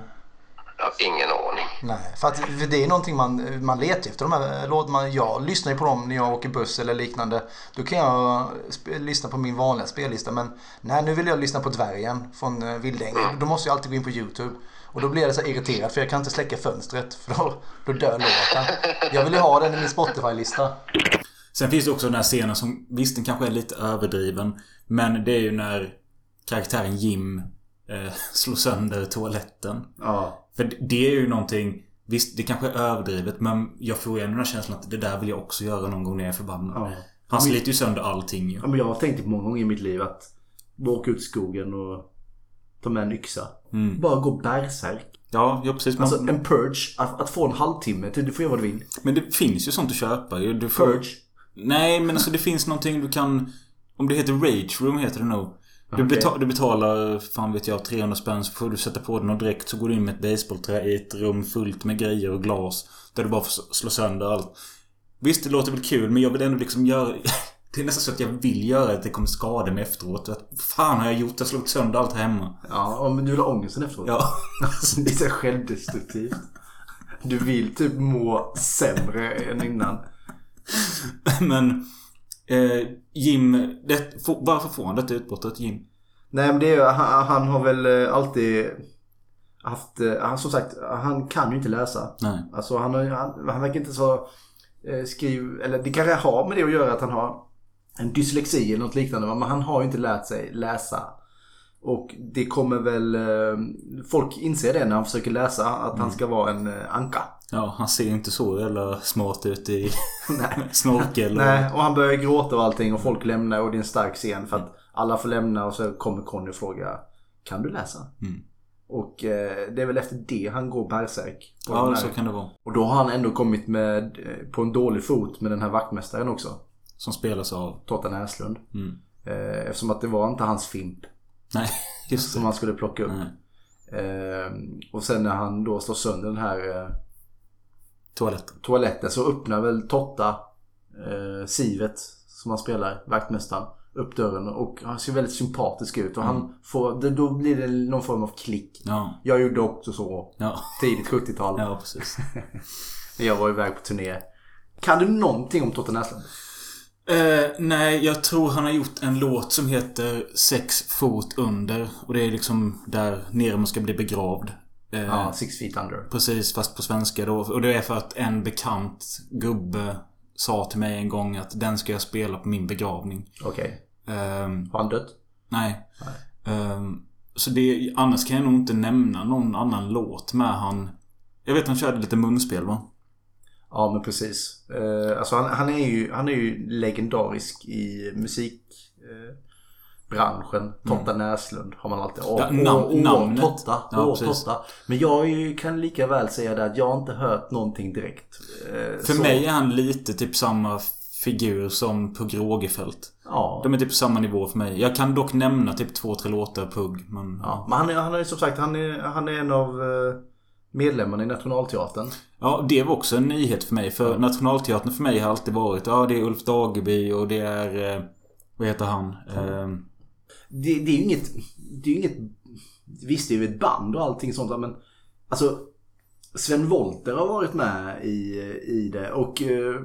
Jag har ingen aning. Nej, för att för det är någonting man, man letar efter. De här låtarna. Jag lyssnar ju på dem när jag åker buss eller liknande. Då kan jag lyssna på min vanliga spellista. Men nej, nu vill jag lyssna på Dvärgen från eh, Vildängen. Då måste jag alltid gå in på YouTube. Och då blir jag så irriterad för jag kan inte släcka fönstret. För då, då dör låten. Jag vill ju ha den i min Spotify-lista. Sen finns det också den här scenen som visst den kanske är lite överdriven. Men det är ju när karaktären Jim eh, slår sönder toaletten. Ja. För det- det är ju någonting Visst, det kanske är överdrivet men jag får ju ändå den här känslan att det där vill jag också göra någon gång när jag är förbannad. Ja. Han sliter ju sönder allting ju. Ja, men jag har tänkt på många gånger i mitt liv att åka ut i skogen och ta med en yxa. Mm. Bara gå bärsärk. Ja, ja precis. Man, Alltså en purge, att, att få en halvtimme till du får göra vad du vill. Men det finns ju sånt att köpa. Du får... Purge? Nej, men alltså det finns någonting du kan... Om det heter Rage Room heter det nog. Du, Okej. beta- du betalar, fan vet jag, 300 spänn så får du sätta på den och direkt så går du in med ett basebollträ i ett rum fullt med grejer och glas. Där du bara får slå sönder allt. Visst, det låter väl kul men jag vill ändå liksom göra... Det är nästan så att jag vill göra att det kommer skada mig efteråt. Att, fan har jag gjort? Jag slagit sönder allt hemma. Ja, om du vill ha ångesten efteråt. Ja. Alltså, det är så självdestruktivt. Du vill typ må sämre än innan. Men... Eh, Jim... Det, varför får han detta utbrottet, Jim? Nej men det är ju, han, han har väl alltid haft, eh, han, som sagt, han kan ju inte läsa. Nej. Alltså han, han, han verkar inte så eh, skriv, eller det kanske har med det att göra att han har en dyslexi eller något liknande. Men han har ju inte lärt sig läsa. Och det kommer väl, eh, folk inser det när han försöker läsa att han ska vara en eh, anka. Ja, han ser inte så jävla smart ut i snorkel. och- Nej, och han börjar gråta och allting och folk lämnar och det är en stark scen för att alla får lämna och så kommer Conny och frågar Kan du läsa? Mm. Och eh, det är väl efter det han går bärsärk. Ja, så kan det vara. Och då har han ändå kommit med, på en dålig fot med den här vaktmästaren också. Som spelas av? Totta Näslund. Mm. Eh, eftersom att det var inte hans fimp. Nej, just det. Som han skulle plocka upp. Eh, och sen när han då slår sönder den här eh, Toaletten. toaletten så öppnar väl Totta eh, Sivet som han spelar, vaktmästaren, upp dörren och han ser väldigt sympatisk ut. Och han får, då blir det någon form av klick. Ja. Jag gjorde också så Ja. tidigt 70-tal. Ja, precis. Jag var iväg på turné. Kan du någonting om Totta Näslund? Eh, nej, jag tror han har gjort en låt som heter Sex fot under. Och det är liksom där Nemo ska bli begravd. Eh, Ja, Six feet under. Precis, fast på svenska då. Och det är för att en bekant gubbe sa till mig en gång att den ska jag spela på min begravning. Okej. Ehm, Har han dött? nej. Ehm, så det, annars kan jag nog inte nämna någon annan låt med han. Jag vet han körde lite munspel va? Ja men precis. Eh, alltså han, han, är ju, han är ju legendarisk i musikbranschen. Eh. Totta Näslund har man alltid. Åh, Ja, åh, åh. Totta. Ja, åh. Totta. Men jag ju, kan lika väl säga det att jag har inte hört någonting direkt. Eh, För så- mig är han lite typ samma figur som Pugh Rogefeldt. Ja. De är typ på samma nivå för mig. Jag kan dock nämna typ två, tre låtar Pugh. Men... Ja, men han är, han är som sagt han är, han är en av eh, medlemmarna i Nationalteatern. Ja, det var också en nyhet för mig. För Nationalteatern för mig har alltid varit, ja det är Ulf Dageby och det är... Eh, vad heter han? Eh, Det, det är ju inget, det är inget, visst det är ju ett band och allting sånt men alltså Sven Wollter har varit med i, i det och eh,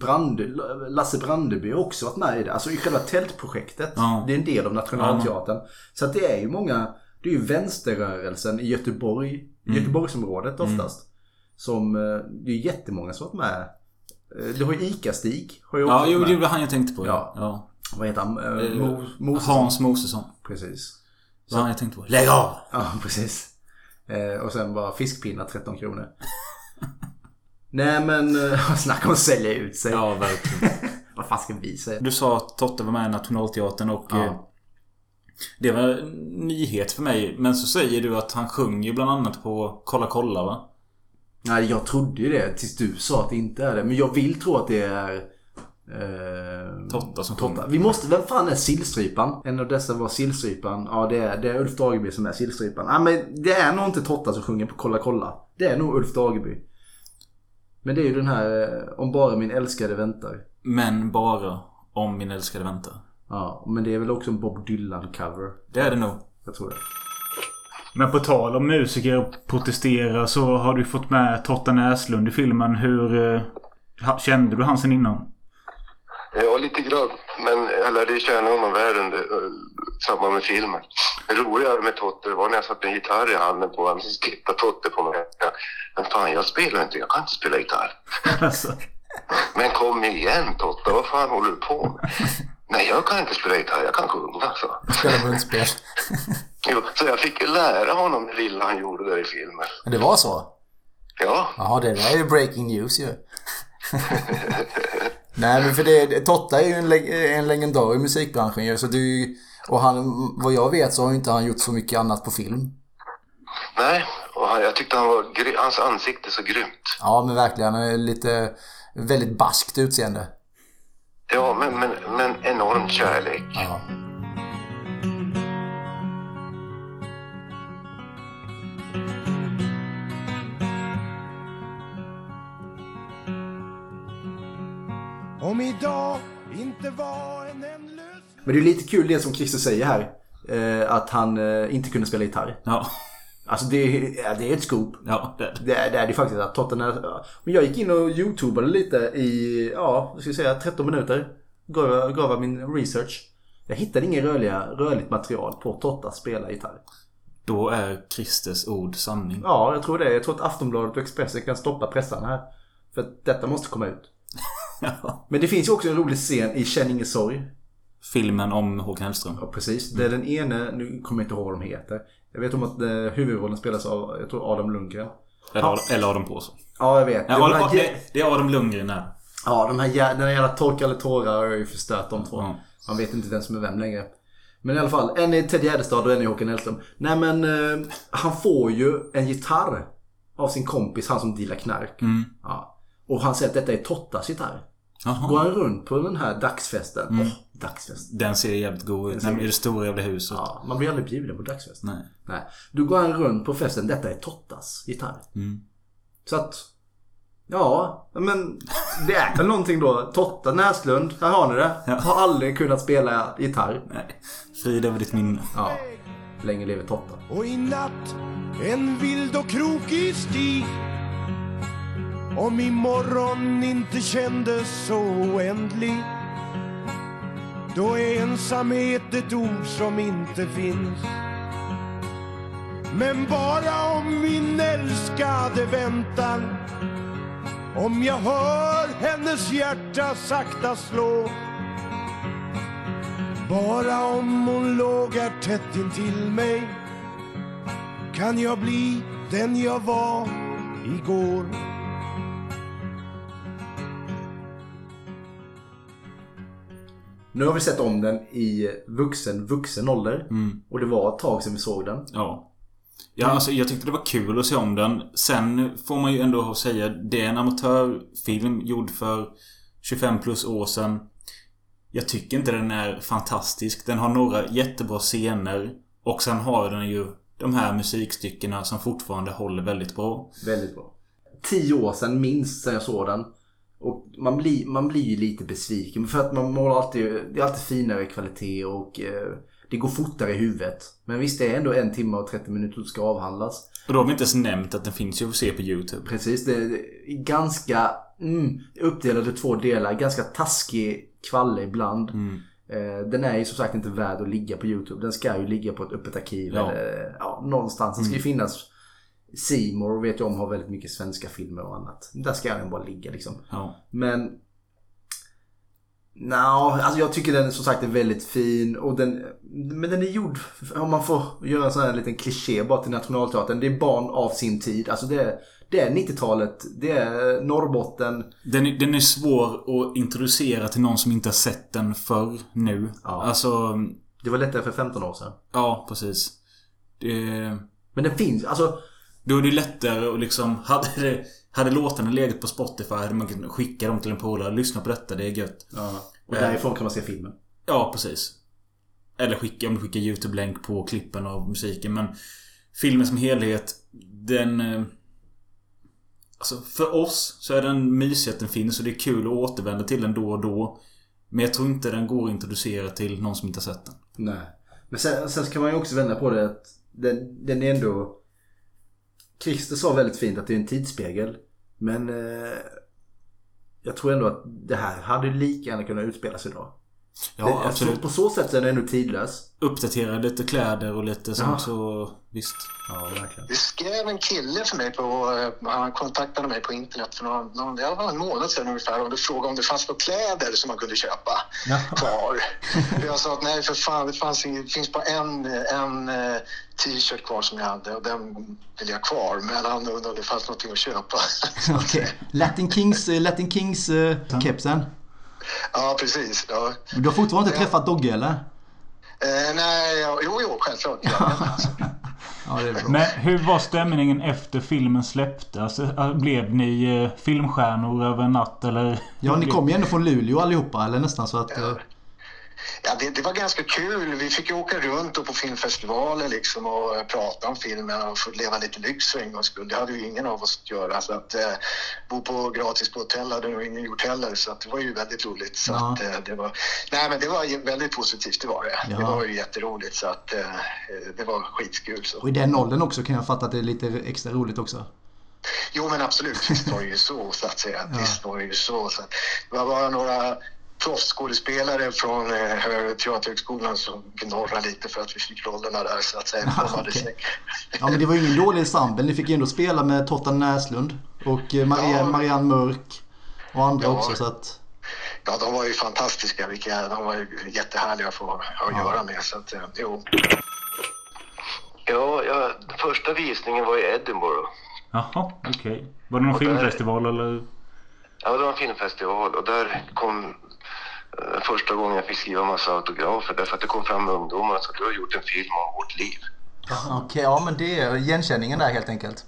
Brand, Lasse Brandeby har också varit med i det. Alltså i själva tältprojektet. Ja. Det är en del av Nationalteatern. Så att det är ju många, det är ju vänsterrörelsen i Göteborg, Mm. Göteborgsområdet oftast. Som, eh, det är ju jättemånga som varit med. Eh, Du har ju ICA-Stig. Har ju ja, jo, det var han jag tänkte på. Ja. ja. Vad heter han? Eh, Mo- Mosesson. Hans Mosesson. Precis. Var han jag tänkte på. Lägg av! Ja, precis. Och sen bara fiskpinnar 13 kronor. Nej men, snacka om att sälja ut sig. Ja, verkligen. Vad fan ska vi säga? Du sa att Totte var med i Nationalteatern och... Ja. Det var en nyhet för mig. Men så säger du att han sjunger bland annat på Kolla kolla va? Nej, jag trodde ju det tills du sa att det inte är det. Men jag vill tro att det är... Eh, Totta som Totta. Vi måste, vem fan är Sillstrypan? En av dessa var Sillstrypan. Ja, det är, det är Ulf Dageby som är Sillstrypan. Ja, men det är nog inte Totta som sjunger på Kolla kolla. Det är nog Ulf Dageby. Men det är ju den här eh, Om bara min älskade väntar. Men bara om min älskade väntar. Ja, men det är väl också en Bob Dylan-cover. Det är det nog. Jag tror det. Men på tal om musiker och protestera så har du fått med Totta Näslund i filmen. Hur... Eh, kände du han sen innan? Ja, lite grann. Men jag lärde känna honom väl under uh, samband med filmen. Det roliga med Totte var när jag satte en gitarr i handen på honom. Så tittade Totte på mig. Men fan, jag spelar inte. Jag kan inte spela gitarr. alltså. Men kom igen Totte, vad fan håller du på med? Nej, jag kan inte spela gitarr. Jag kan sjunga. Så. Spela munspel. Jo, så jag fick lära honom det lilla han gjorde där i filmen. Men det var så? Ja, Jaha, det där är ju breaking news ju. Nej men för det, Totta är ju en, leg- en legendar i musikbranschen ju. Så du, och han, vad jag vet så har inte han gjort så mycket annat på film. nej. Och han, jag tyckte han var, hans ansikte så grymt. Ja men verkligen, han är lite, väldigt baskt utseende. Ja, men, men, men enorm kärlek. Ja. Om idag inte var en ändlös... Men det är lite kul det som Christer säger här. Eh, att han eh, inte kunde spela gitarr. Ja. Alltså det, är- ja, det är ett scoop. Ja, det är det. Är det, är det faktiskt. Att Tottenham, ja. Men jag gick in och youtubade lite i, ja, ska jag säga, 13 minuter. Gav, gav min research. Jag hittade inget rörliga, rörligt material på Totta spela gitarr. Då är Christers ord sanning. Ja, jag tror det. Jag tror att Aftonbladet och Expressen kan stoppa pressarna här. För att detta måste komma ut. Ja. Men det finns ju också en rolig scen i Känn ingen sorg. Filmen om Håkan Hellström. Ja, precis. Det är den ene, nu kommer jag inte ihåg vad de heter. Jag vet om att eh, huvudrollen spelas av, jag tror Adam Lundgren. Eller, Adam- eller Adam Pålsson. Ja, jag vet. Ja, De Adam, här det, är Adam Lundgren där. Ja, de här den här jävla Torka eller tårar har ju förstört de två. Ja. Man vet inte vem som är vem längre. Men i alla fall, en är Ted Gärdestad och en är Håkan Hellström. Nej men eh, han får ju en gitarr av sin kompis, han som dealar knark. Mm. Ja. Och han säger att detta är Tottas gitarr. Jaha. Går han runt på den här dagsfesten. Mm. Åh, dagsfest. Den ser jävligt god ut. Den I det stora jävla huset. Ja, man blir aldrig bjuden på dagsfest. Nej. Nej. Då går han runt på festen. Detta är Tottas gitarr. Mm. Så att... Ja, men det är väl någonting då. Totta Näslund, här har ni det. Har aldrig kunnat spela gitarr. Nej. Frid över ditt minne. Ja. Länge lever Totta. Och i natt en vild och krokig stig om imorgon inte kändes så oändlig Då är ensamhet ett ord som inte finns Men bara om min älskade väntar Om jag hör hennes hjärta sakta slå bara om hon låg här tätt intill mig kan jag bli den jag var igår. Nu har vi sett om den i vuxen, vuxen ålder. Mm. Och det var ett tag sedan vi såg den. Ja. Ja, alltså jag tyckte det var kul att se om den. Sen får man ju ändå säga, det är en amatörfilm gjord för 25 plus år sedan. Jag tycker inte den är fantastisk. Den har några jättebra scener. Och sen har den ju de här musikstyckena som fortfarande håller väldigt bra. Väldigt bra. Tio år sedan minst sedan jag såg den. Och man blir, man blir ju lite besviken. För att man målar alltid, det är alltid finare kvalitet och eh, det går fortare i huvudet. Men visst, det är ändå en timme och 30 minuter som ska avhandlas. Och då har vi inte ens nämnt att den finns ju att se på YouTube. Precis, det är ganska mm, uppdelad i två delar. Ganska taskig kvalle ibland. Mm. Eh, Den är ju som sagt inte värd att ligga på YouTube. Den ska ju ligga på ett öppet arkiv. Ja. Eller, ja, någonstans. Den ska ju Mm. finnas. More vet jag om har väldigt mycket svenska filmer och annat. Där ska den bara ligga liksom. Ja. Men... Nja, alltså jag tycker den som sagt är väldigt fin. Och den, men den är gjord, om man får göra en sån här liten kliché bara till Nationalteatern. Det är barn av sin tid. Alltså det är, det är 90-talet. Det är Norrbotten. Den, är- den är svår att introducera till någon som inte har sett den förr nu. Ja. Alltså... Det var lättare för 15 år sedan. Ja, precis. Det... Men den finns, alltså... Då är det lättare att liksom... Hade, det, hade låtarna legat på Spotify hade man kunnat skicka dem till en polare. Lyssna på detta, det är gött. Ja. Och Eh, därifrån kan man se filmen. Ja, precis. Eller skicka, om du skickar YouTube-länk på klippen av musiken. Men filmen som helhet, den... eh, Alltså för oss så är den mysig att den finns och det är kul att återvända till den då och då. Men jag tror inte den går att introducera till någon som inte har sett den. Nej. Men sen, sen kan man ju också vända på det att den, den är ändå... Christer sa väldigt fint att det är en tidsspegel. Men eh, jag tror ändå att det här hade lika gärna kunnat utspelas idag. Ja, det, absolut. På så sätt så är den ändå tidlös. Uppdatera lite kläder och lite sånt Ja. så visst. Ja, verkligen. Det skrev en kille för mig på, eh, han kontaktade mig på internet för någon, någon, det var en månad sedan ungefär och frågade om det fanns några kläder som man kunde köpa kvar. Och jag sa att nej för fan, det, fanns det finns bara en, en eh, t-shirt kvar som jag hade och den vill jag ha kvar. Men han undrade om det fanns någonting att köpa. Okej. Latin Kings, eh, Latin Kings eh, kepsen. Ja, precis. Ja. Du har fortfarande inte träffat Dogge eller? Eh, nej, ja, jo, jo, självklart. Ja, det är bra. Men hur var stämningen efter filmen släpptes? Alltså, blev ni eh, filmstjärnor över en natt eller? Ja, ni kom ju ändå från Luleå allihopa eller nästan så att... eh, Ja, det, det var ganska kul. Vi fick ju åka runt och på filmfestivaler liksom och eh, prata om filmen och få leva lite lyx för en gångs skull. Det hade ju ingen av oss att göra. Så att eh, bo på gratis på hotell hade nog ingen gjort heller. Så att det var ju väldigt roligt. Så Ja. att, eh, det var, nej, men det var väldigt positivt, det var det. Ja. Det var ju jätteroligt. Så att eh, det var skitkul. Så. Och i den åldern också kan jag fatta att det är lite extra roligt också. Jo, men absolut. Visst var det ju så, så att säga. Ja. Visst var det ju så. så det var bara några proffsskådespelare från eh, Teaterhögskolan som knorrade lite för att vi fick rollerna där, så att säga. Okej. säkert- Ja men det var ju ingen dålig ensemble. Ni fick ju ändå spela med Totta Näslund och eh, Maria, Ja. Marianne Mörk och andra Ja. också så att... Ja, de var ju fantastiska. Vilka, de var ju jättehärliga att få att göra med. Så att, eh, jo. Ja, ja, första visningen var i Edinburgh. Jaha, okej. Var det någon Och där- filmfestival eller? Ja, det var en filmfestival och där kom första gången jag fick skriva massa autografer därför att det kom fram ungdomar och sa du har gjort en film om vårt liv. Okej, ja men det är igenkänningen där helt enkelt.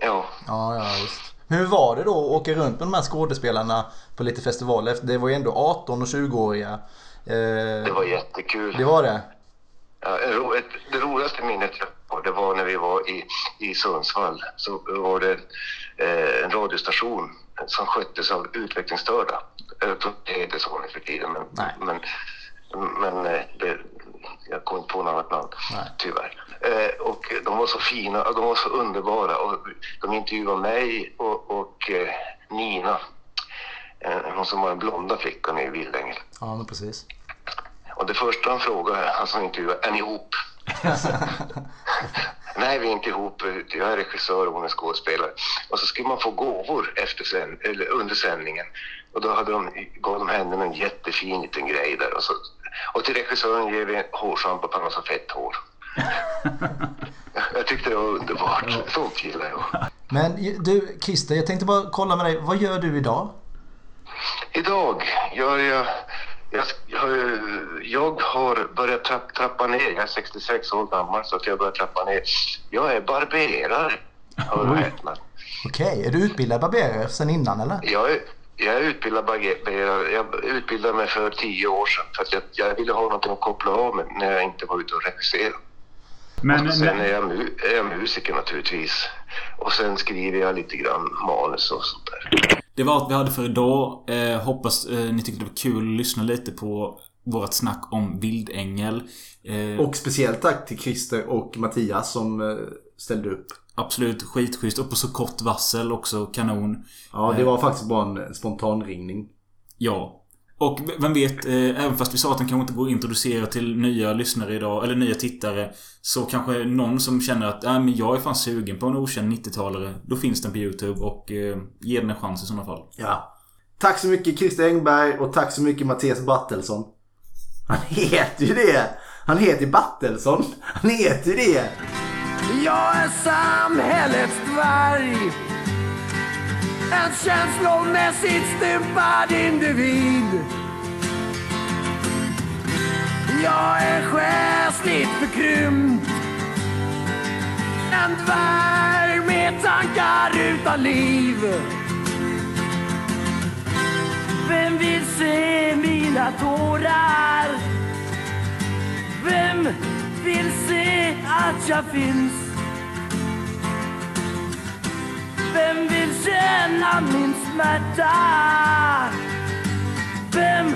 Ja, Ja, ja visst. Hur var det då att åka runt med de här skådespelarna på lite festivaler? Det var ju ändå 18 och 20-åriga. Eh, det var jättekul. det var det? Ja, det roligaste minnet jag har, det var när vi var i, i Sundsvall. Så var det eh, en radiostation som sköttes av utvecklingsstörda. Det heter så nu för tiden, men, men, men eh, det, jag kommer inte på något annat namn, tyvärr. Eh, och de var så fina, och de var så underbara. Och de intervjuade mig och, och eh, Nina, eh, hon som var den blonda flickan i Vildängel. Ja, men precis. Och det första han frågade, han som intervjuade, är ni ihop? Nej, vi är inte ihop. Jag är regissör och hon är skådespelare. Och så skulle man få gåvor efter sen, eller under sändningen. Och då hade de, gav de henne en jättefin liten grej där. Och, så, och till regissören ger vi en hårschampo på har så fett hår. jag tyckte det var underbart. Sånt gillar jag. Men du Christer, jag tänkte bara kolla med dig. Vad gör du idag? Idag gör jag... Jag, jag, jag har börjat trapp, trappa ner. Jag är 66 år gammal så att jag börjar trappa ner. Jag är barberare. Hör och häpna. Okej, är du utbildad barberare sen innan eller? Jag är, jag är utbildad barberare. Jag utbildade mig för tio år sedan för att jag, jag ville ha någonting att koppla av med när jag inte var ute och regisserade. Men, och sen är jag, mu- är jag musiker naturligtvis. Och sen skriver jag lite grann manus och sånt där. Det var allt vi hade för idag. Eh, hoppas eh, ni tyckte det var kul att lyssna lite på vårt snack om vildängel. Eh, Och speciellt tack till Christer och Mattias som eh, ställde upp. Absolut skitschysst. Och på så kort varsel också. Kanon. Ja, det Eh, var faktiskt bara en spontan ringning. Ja. Och vem vet, eh, även fast vi sa att den kanske inte går att introducera till nya lyssnare idag, eller nya tittare. Så kanske någon som känner att äh, men jag är fan sugen på en okänd 90-talare. Då finns den på YouTube och eh, ge den en chans i sådana fall. Ja. Tack så mycket Christer Engberg och tack så mycket Mattias Battelsson. Han heter ju det! Han heter ju Battelsson. Han heter ju det! Jag är samhällets dvärg en känslomässigt stympad individ Jag är själsligt förkrympt En dvärg med tankar utan liv Vem vill se mina tårar? Vem vill se att jag finns? Vem vill känna min smärta? Vem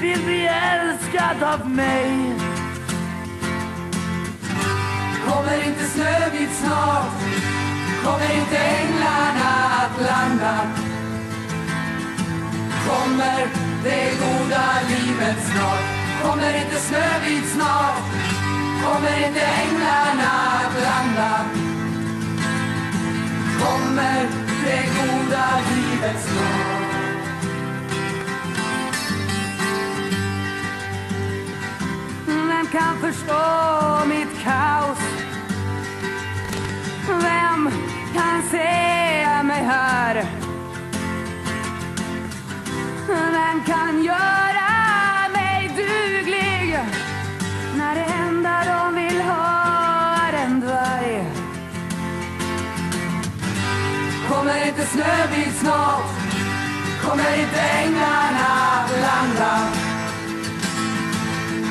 vill bli älskad av mig? Kommer inte Snövit snart? Kommer inte änglarna att landa? Kommer det goda livet snart? Kommer inte Snövit snart? Kommer inte änglarna att landa? Kommer det goda livets dag. Vem kan förstå mitt kaos? Vem kan se mig här? Vem kan göra Snövit snart? Kommer inte änglarna att landa?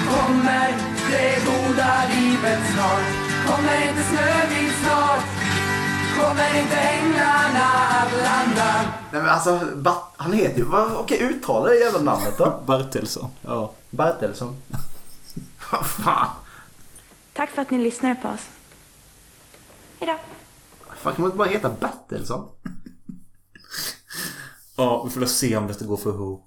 Kommer det goda livet snart? Kommer inte Snövit snart? Kommer inte änglarna att landa? Nej men alltså, Bat- han heter ju... vad- Okej, uttala det jävla namnet då. Bartelsson. Ja. Bartelsson. Vad fan. Tack för att ni lyssnade på oss. Hejdå. Fan, kan man inte bara heta Bertelsson? Ja, vi får se om det går för ihop.